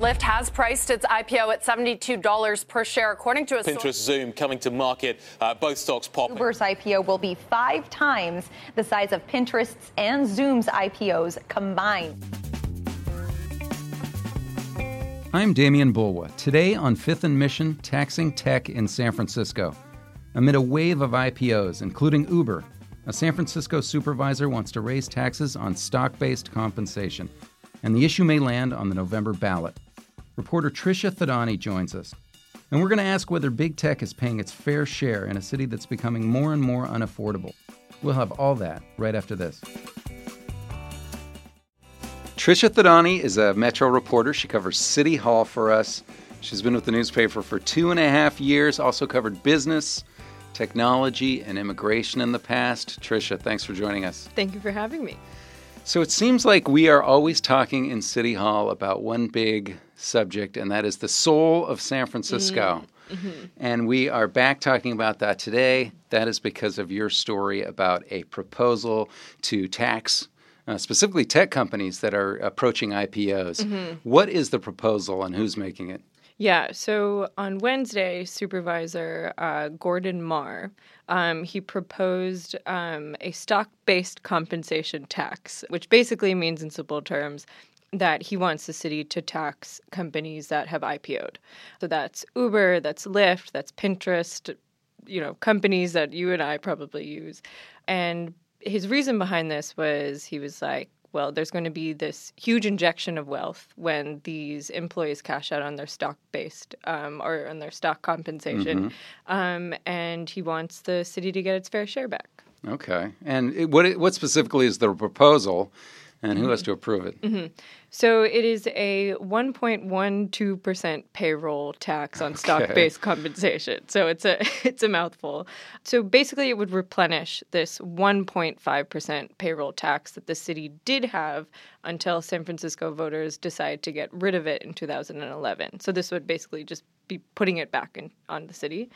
Lyft has priced its IPO at $72 per share, according to a Pinterest Zoom coming to market. Uh, both stocks popping. Uber's IPO will be five times the size of Pinterest's and Zoom's IPOs combined. I'm Demian Bulwa. Today on Fifth and Mission, taxing tech in San Francisco. Amid a wave of IPOs, including Uber, a San Francisco supervisor wants to raise taxes on stock based compensation, and the issue may land on the November ballot. Reporter Trisha Thadani joins us. And we're going to ask whether big tech is paying its fair share in a city that's becoming more and more unaffordable. We'll have all that right after this. Trisha Thadani is a Metro reporter. She covers City Hall for us. She's been with the newspaper for two and a half years, also covered business, technology, and immigration in the past. Trisha, thanks for joining us. Thank you for having me. So it seems like we are always talking in City Hall about one big subject, and that is the soul of San Francisco. Mm-hmm. And we are back talking about that today. That is because of your story about a proposal to tax uh, specifically tech companies that are approaching IPOs. Mm-hmm. What is the proposal and who's making it? Yeah, so on Wednesday, Supervisor uh, Gordon Mar um, he proposed um, a stock-based compensation tax, which basically means, in simple terms, that he wants the city to tax companies that have IPO'd. So that's Uber, that's Lyft, that's Pinterest, you know, companies that you and I probably use. And his reason behind this was he was like, well, there's going to be this huge injection of wealth when these employees cash out on their stock based um, or on their stock compensation. Mm-hmm. Um, and he wants the city to get its fair share back. Okay. And it, what, what specifically is the proposal? And who has to approve it? Mm-hmm. So it is a 1.12% payroll tax on stock-based compensation. So it's a it's a mouthful. So basically it would replenish this 1.5% payroll tax that the city did have until San Francisco voters decide to get rid of it in 2011. So this would basically just be putting it back in, on the city.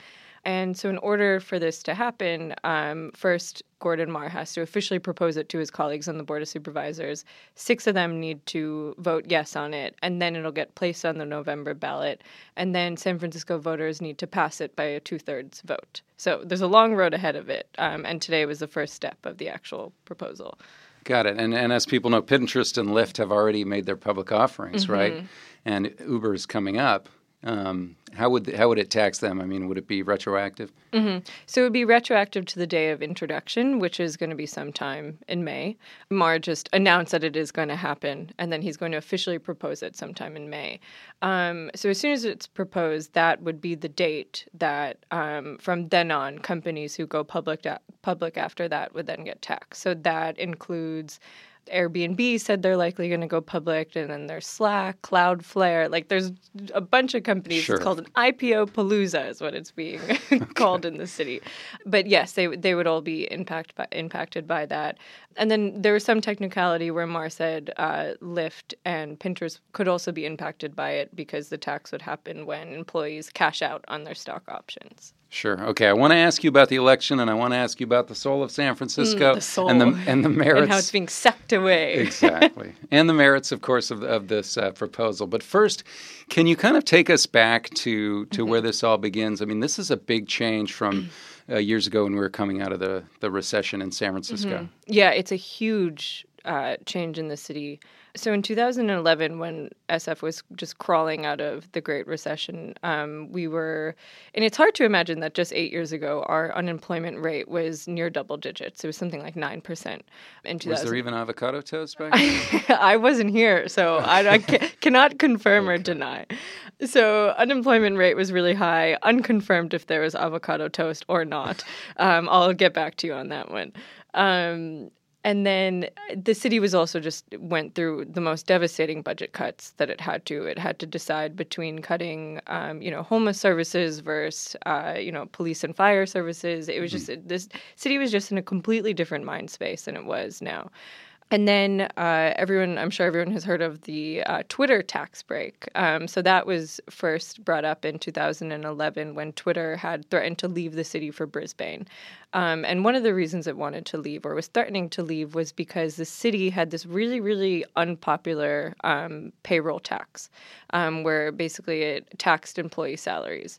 And so, in order for this to happen, um, first, Gordon Mar has to officially propose it to his colleagues on the Board of Supervisors. Six of them need to vote yes on it, and then it'll get placed on the November ballot. And then San Francisco voters need to pass it by a two thirds vote. So, there's a long road ahead of it. Um, and today was the first step of the actual proposal. Got it. And, and as people know, Pinterest and Lyft have already made their public offerings, mm-hmm. right? And Uber is coming up. Um, how would how would it tax them? I mean, would it be retroactive? Mm-hmm. So it would be retroactive to the day of introduction, which is going to be sometime in May. Mar just announced that it is going to happen, and then he's going to officially propose it sometime in May. Um, so as soon as it's proposed, that would be the date that um, from then on, companies who go public public after that would then get taxed. So that includes Airbnb said they're likely going to go public, and then there's Slack, Cloudflare. Like there's a bunch of companies. Sure. It's called an IPO palooza, is what it's being called in the city. But yes, they they would all be impact by, impacted by that. And then there was some technicality where Mar said uh, Lyft and Pinterest could also be impacted by it because the tax would happen when employees cash out on their stock options. Sure. Okay. I want to ask you about the election, and I want to ask you about the soul of San Francisco mm, the and the and the merits and how it's being sucked away. exactly, and the merits, of course, of of this uh, proposal. But first, can you kind of take us back to to mm-hmm. where this all begins? I mean, this is a big change from. Uh, years ago, when we were coming out of the, the recession in San Francisco. Mm-hmm. Yeah, it's a huge uh, change in the city. So in 2011, when SF was just crawling out of the Great Recession, um, we were, and it's hard to imagine that just eight years ago, our unemployment rate was near double digits. It was something like 9% in 2000. Was there even avocado toast back then? I wasn't here, so I, I cannot confirm okay. or deny. So unemployment rate was really high, unconfirmed if there was avocado toast or not. Um, I'll get back to you on that one. Um, and then the city was also just went through the most devastating budget cuts that it had to. It had to decide between cutting, um, you know, homeless services versus, uh, you know, police and fire services. It was just mm-hmm. this city was just in a completely different mind space than it was now. And then uh, everyone, I'm sure everyone has heard of the uh, Twitter tax break. Um, so that was first brought up in 2011 when Twitter had threatened to leave the city for Brisbane. Um, and one of the reasons it wanted to leave or was threatening to leave was because the city had this really, really unpopular um, payroll tax um, where basically it taxed employee salaries.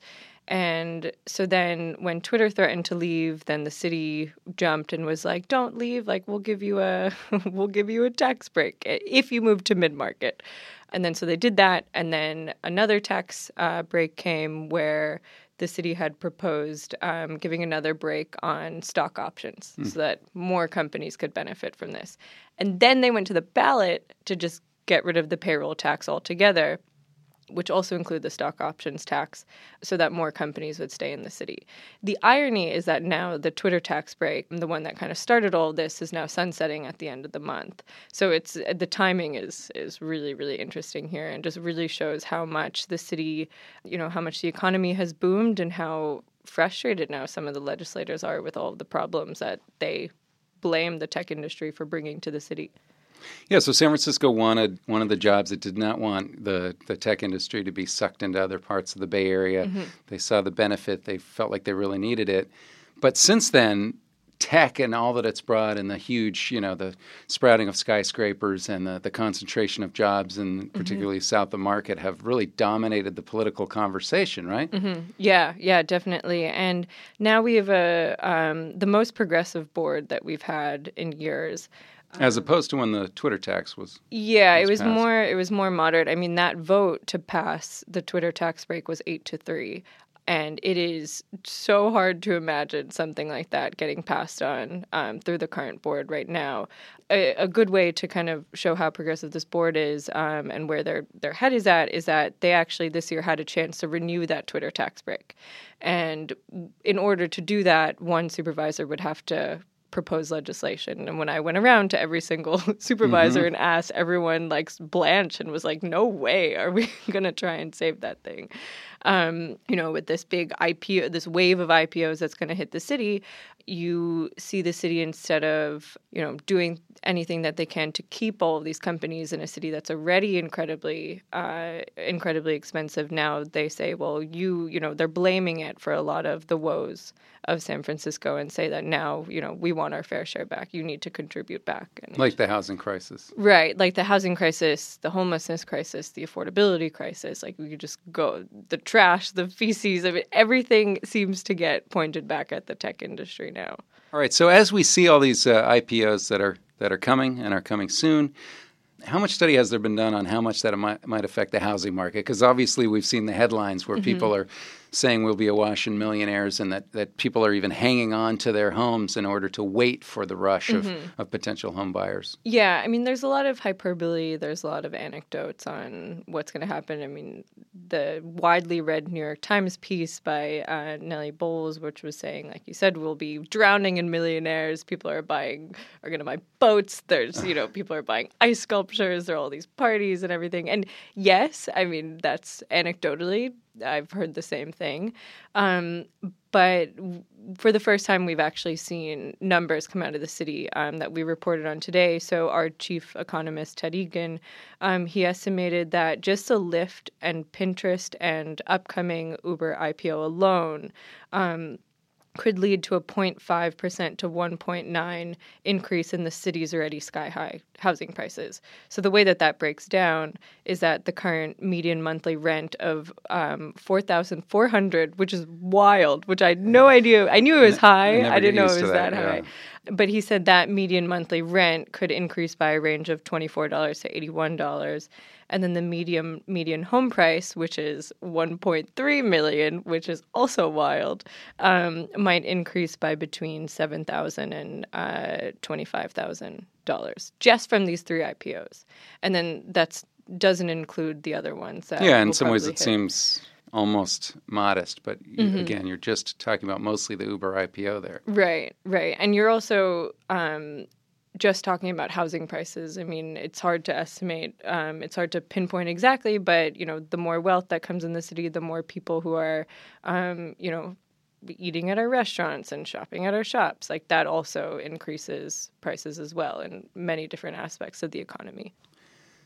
And so then when Twitter threatened to leave, then the city jumped and was like, "Don't leave. Like we'll give you a we'll give you a tax break if you move to mid-market." And then so they did that, and then another tax uh, break came where the city had proposed um, giving another break on stock options mm. so that more companies could benefit from this. And then they went to the ballot to just get rid of the payroll tax altogether which also include the stock options tax, so that more companies would stay in the city. The irony is that now the Twitter tax break, the one that kind of started all this, is now sunsetting at the end of the month. So it's the timing is is really really interesting here, and just really shows how much the city, you know, how much the economy has boomed, and how frustrated now some of the legislators are with all of the problems that they blame the tech industry for bringing to the city. Yeah, so San Francisco wanted one of the jobs it did not want the, the tech industry to be sucked into other parts of the Bay Area. Mm-hmm. They saw the benefit, they felt like they really needed it. But since then, tech and all that it's brought and the huge, you know, the sprouting of skyscrapers and the, the concentration of jobs and mm-hmm. particularly mm-hmm. south of market have really dominated the political conversation, right? Mm-hmm. Yeah, yeah, definitely. And now we have a um, the most progressive board that we've had in years. As opposed to when the Twitter tax was. Yeah, was it was passed. more. It was more moderate. I mean, that vote to pass the Twitter tax break was eight to three, and it is so hard to imagine something like that getting passed on um, through the current board right now. A, a, good way to kind of show how progressive this board is um, and where their their head is at is that they actually this year had a chance to renew that Twitter tax break, and in order to do that, one supervisor would have to propose legislation. And when I went around to every single supervisor mm-hmm. and asked, everyone like blanched and was like, "No way, are we going to try and save that thing?" Um, you know, with this big IPO, this wave of IPOs that's going to hit the city, you see the city instead of you know doing anything that they can to keep all of these companies in a city that's already incredibly uh, incredibly expensive. Now they say well you you know they're blaming it for a lot of the woes of San Francisco and say that now you know we want our fair share back. You need to contribute back. And, like the housing crisis. Right. Like the housing crisis the homelessness crisis the affordability crisis. Like we could just go the trash the feces of it everything seems to get pointed back at the tech industry now all right so as we see all these uh, IPOs that are that are coming and are coming soon. How much study has there been done on how much that might, might affect the housing market? Because obviously we've seen the headlines where mm-hmm. people are saying we'll be awash in millionaires and that, that people are even hanging on to their homes in order to wait for the rush mm-hmm. of, of potential home buyers. Yeah, I mean, there's a lot of hyperbole, there's a lot of anecdotes on what's going to happen. I mean, the widely read New York Times piece by uh, Nellie Bowles, which was saying, like you said, we'll be drowning in millionaires. People are buying, are going to buy boats. There's, you know, people are buying ice sculptures. There are all these parties and everything. And yes, I mean, that's anecdotally I've heard the same thing. Um, but for the first time, we've actually seen numbers come out of the city um, that we reported on today. So our chief economist Ted Egan, um, he estimated that just a Lyft and Pinterest and upcoming Uber IPO alone um, could lead to a 0.5% to 1.9 increase in the city's already sky high housing prices. So the way that that breaks down is that the current median monthly rent of um, 4,400, which is wild, which I had no idea. I knew it was high. I, I didn't know it was that, that high. Yeah. But he said that median monthly rent could increase by a range of $24 to $81 and then the medium median home price, which is 1.3 million, which is also wild, um, might increase by between seven thousand and uh, twenty five thousand dollars just from these three IPOs, and then that's doesn't include the other ones. That yeah, in some ways it hit. seems almost modest, but mm-hmm. again, you're just talking about mostly the Uber IPO there. Right, right. And you're also um, just talking about housing prices, I mean, it's hard to estimate. Um, it's hard to pinpoint exactly, but you know, the more wealth that comes in the city, the more people who are, um, you know, eating at our restaurants and shopping at our shops. Like that also increases prices as well in many different aspects of the economy.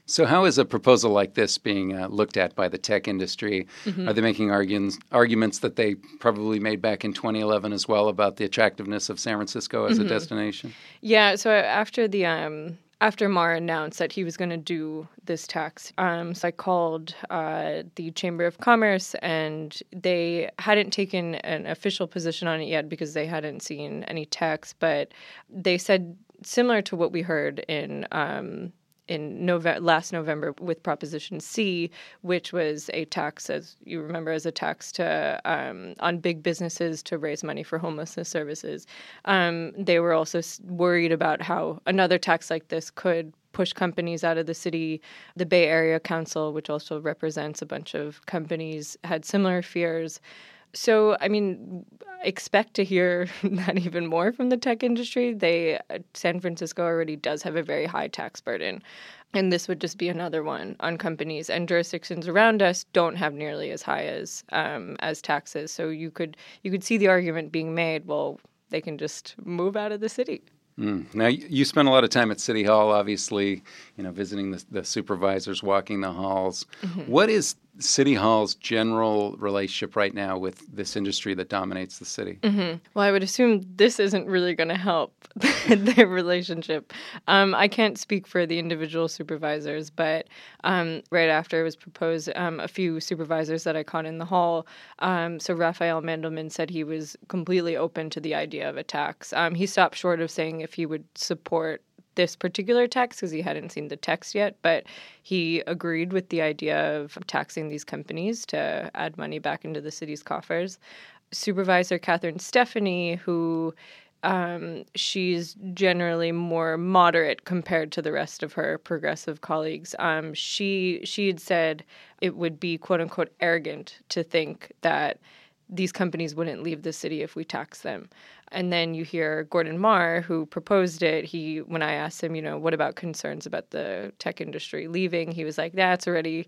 So, how is a proposal like this being uh, looked at by the tech industry? Mm-hmm. Are they making arguments, arguments that they probably made back in 2011 as well about the attractiveness of San Francisco as mm-hmm. a destination? Yeah. So after the um, after Mar announced that he was going to do this tax, um, so I called uh, the Chamber of Commerce, and they hadn't taken an official position on it yet because they hadn't seen any text. But they said similar to what we heard in. Um, in Nove- last November with Proposition C, which was a tax, as you remember, as a tax to um, on big businesses to raise money for homelessness services. Um, they were also worried about how another tax like this could push companies out of the city. The Bay Area Council, which also represents a bunch of companies, had similar fears. So, I mean, expect to hear that even more from the tech industry. They San Francisco already does have a very high tax burden. And this would just be another one on companies and jurisdictions around us don't have nearly as high as um, as taxes. So you could you could see the argument being made. Well, they can just move out of the city. Mm. Now you spend a lot of time at City Hall, obviously, you know, visiting the, the supervisors, walking the halls. Mm-hmm. What is City Hall's general relationship right now with this industry that dominates the city? Mm-hmm. Well, I would assume this isn't really going to help their relationship. Um, I can't speak for the individual supervisors, but um, right after it was proposed, um, a few supervisors that I caught in the hall. Um, so Rafael Mandelman said he was completely open to the idea of a tax. Um, he stopped short of saying if he would support this particular text because he hadn't seen the text yet, but he agreed with the idea of taxing these companies to add money back into the city's coffers. Supervisor Catherine Stefani, who um, she's generally more moderate compared to the rest of her progressive colleagues. Um, she she had said it would be quote unquote arrogant to think that these companies wouldn't leave the city if we tax them. And then you hear Gordon Mar, who proposed it. He, when I asked him, you know, what about concerns about the tech industry leaving, he was like, "That's already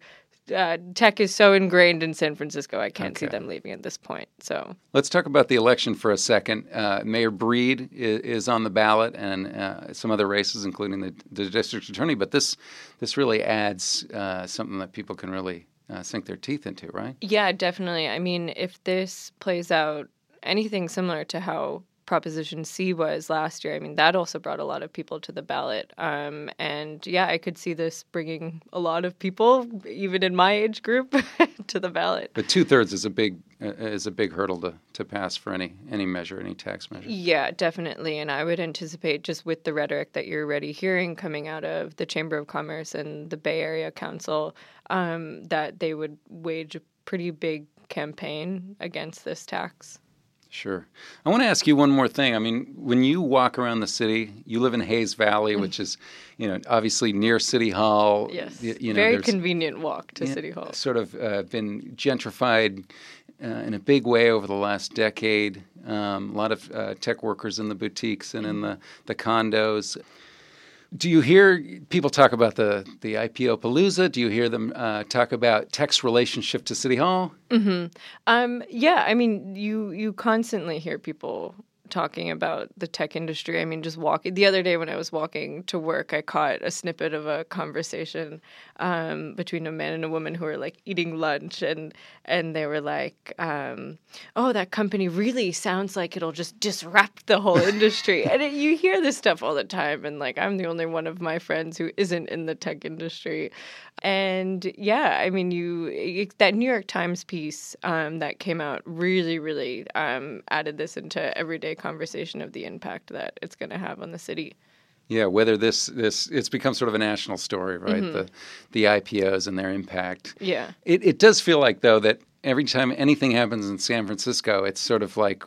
uh, tech is so ingrained in San Francisco. I can't okay. see them leaving at this point." So let's talk about the election for a second. Uh, Mayor Breed is, is, on the ballot, and uh, some other races, including the, the, district attorney. But this this really adds uh, something that people can really uh, sink their teeth into, right? Yeah, definitely. I mean, if this plays out anything similar to how Proposition C was last year. I mean, that also brought a lot of people to the ballot. Um, and yeah, I could see this bringing a lot of people, even in my age group, to the ballot. But two thirds is a big uh, is a big hurdle to, to pass for any any measure, any tax measure. Yeah, definitely. And I would anticipate just with the rhetoric that you're already hearing coming out of the Chamber of Commerce and the Bay Area Council, um, that they would wage a pretty big campaign against this tax. Sure. I want to ask you one more thing. I mean, when you walk around the city, you live in Hayes Valley, mm. which is, you know, obviously near City Hall. Yes. You, you know, Very convenient walk to City Hall. Sort of uh, been gentrified uh, in a big way over the last decade. Um, a lot of uh, tech workers in the boutiques and in mm-hmm. the, the condos. Do you hear people talk about the, the IPO Palooza? Do you hear them uh, talk about tech's relationship to City Hall? Mm-hmm. Um, yeah, I mean, you you constantly hear people talking about the tech industry. I mean, just walking. The other day when I was walking to work, I caught a snippet of a conversation um, between a man and a woman who were like eating lunch, and and they were like, um, "Oh, that company really sounds like it'll just disrupt the whole industry." and it, you hear this stuff all the time, and like I'm the only one of my friends who isn't in the tech industry. And yeah, I mean, you that New York Times piece um, that came out really, really um, added this into everyday conversation of the impact that it's going to have on the city. Yeah, whether this this it's become sort of a national story, right? Mm-hmm. The the IPOs and their impact. Yeah, it it does feel like though that every time anything happens in San Francisco, it's sort of like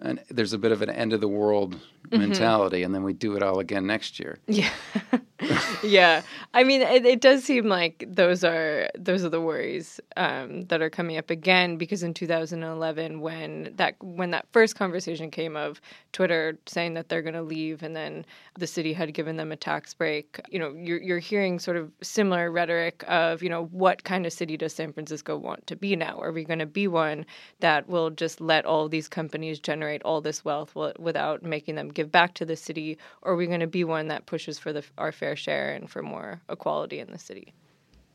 an, there's a bit of an end of the world Mm-hmm. mentality, and then we do it all again next year. Yeah, yeah. I mean, it, it does seem like those are those are the worries um, that are coming up again because in 2011, when that when that first conversation came of Twitter saying that they're going to leave, and then the city had given them a tax break. You know, you're you're hearing sort of similar rhetoric of you know what kind of city does San Francisco want to be now? Are we going to be one that will just let all these companies generate all this wealth without making them give back to the city, or are we going to be one that pushes for the, our fair share and for more equality in the city?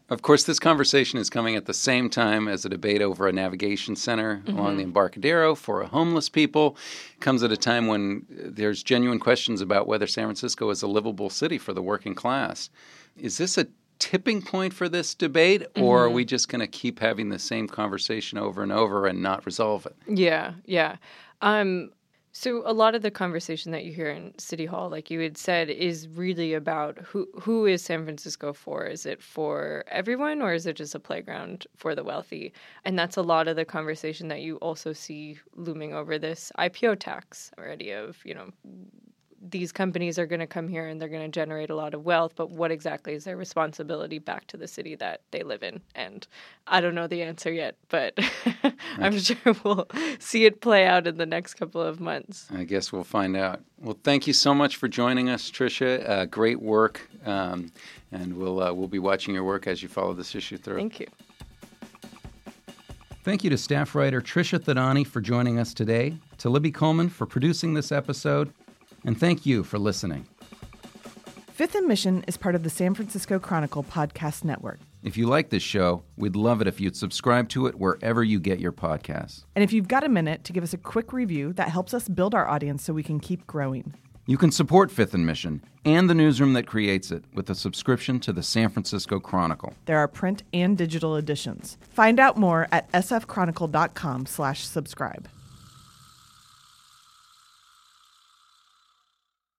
Of course, this conversation is coming at the same time as a debate over a navigation center mm-hmm. along the Embarcadero for homeless people. It comes at a time when there's genuine questions about whether San Francisco is a livable city for the working class. Is this a tipping point for this debate, or mm-hmm. are we just going to keep having the same conversation over and over and not resolve it? Yeah, yeah. Um, so a lot of the conversation that you hear in City Hall, like you had said, is really about who who is San Francisco for? Is it for everyone or is it just a playground for the wealthy? And that's a lot of the conversation that you also see looming over this IPO tax already of, you know, these companies are going to come here and they're going to generate a lot of wealth, but what exactly is their responsibility back to the city that they live in? And I don't know the answer yet, but I'm sure we'll see it play out in the next couple of months. I guess we'll find out. Well, thank you so much for joining us, Trisha. Uh, great work, um, and we'll uh, we'll be watching your work as you follow this issue through. Thank you. Thank you to staff writer Trisha Thadani for joining us today, to Libby Coleman for producing this episode, and thank you for listening. Fifth and Mission is part of the San Francisco Chronicle podcast network. If you like this show, we'd love it if you'd subscribe to it wherever you get your podcasts. And if you've got a minute to give us a quick review, that helps us build our audience so we can keep growing. You can support Fifth and Mission and the newsroom that creates it with a subscription to the San Francisco Chronicle. There are print and digital editions. Find out more at sfchronicle.com/subscribe.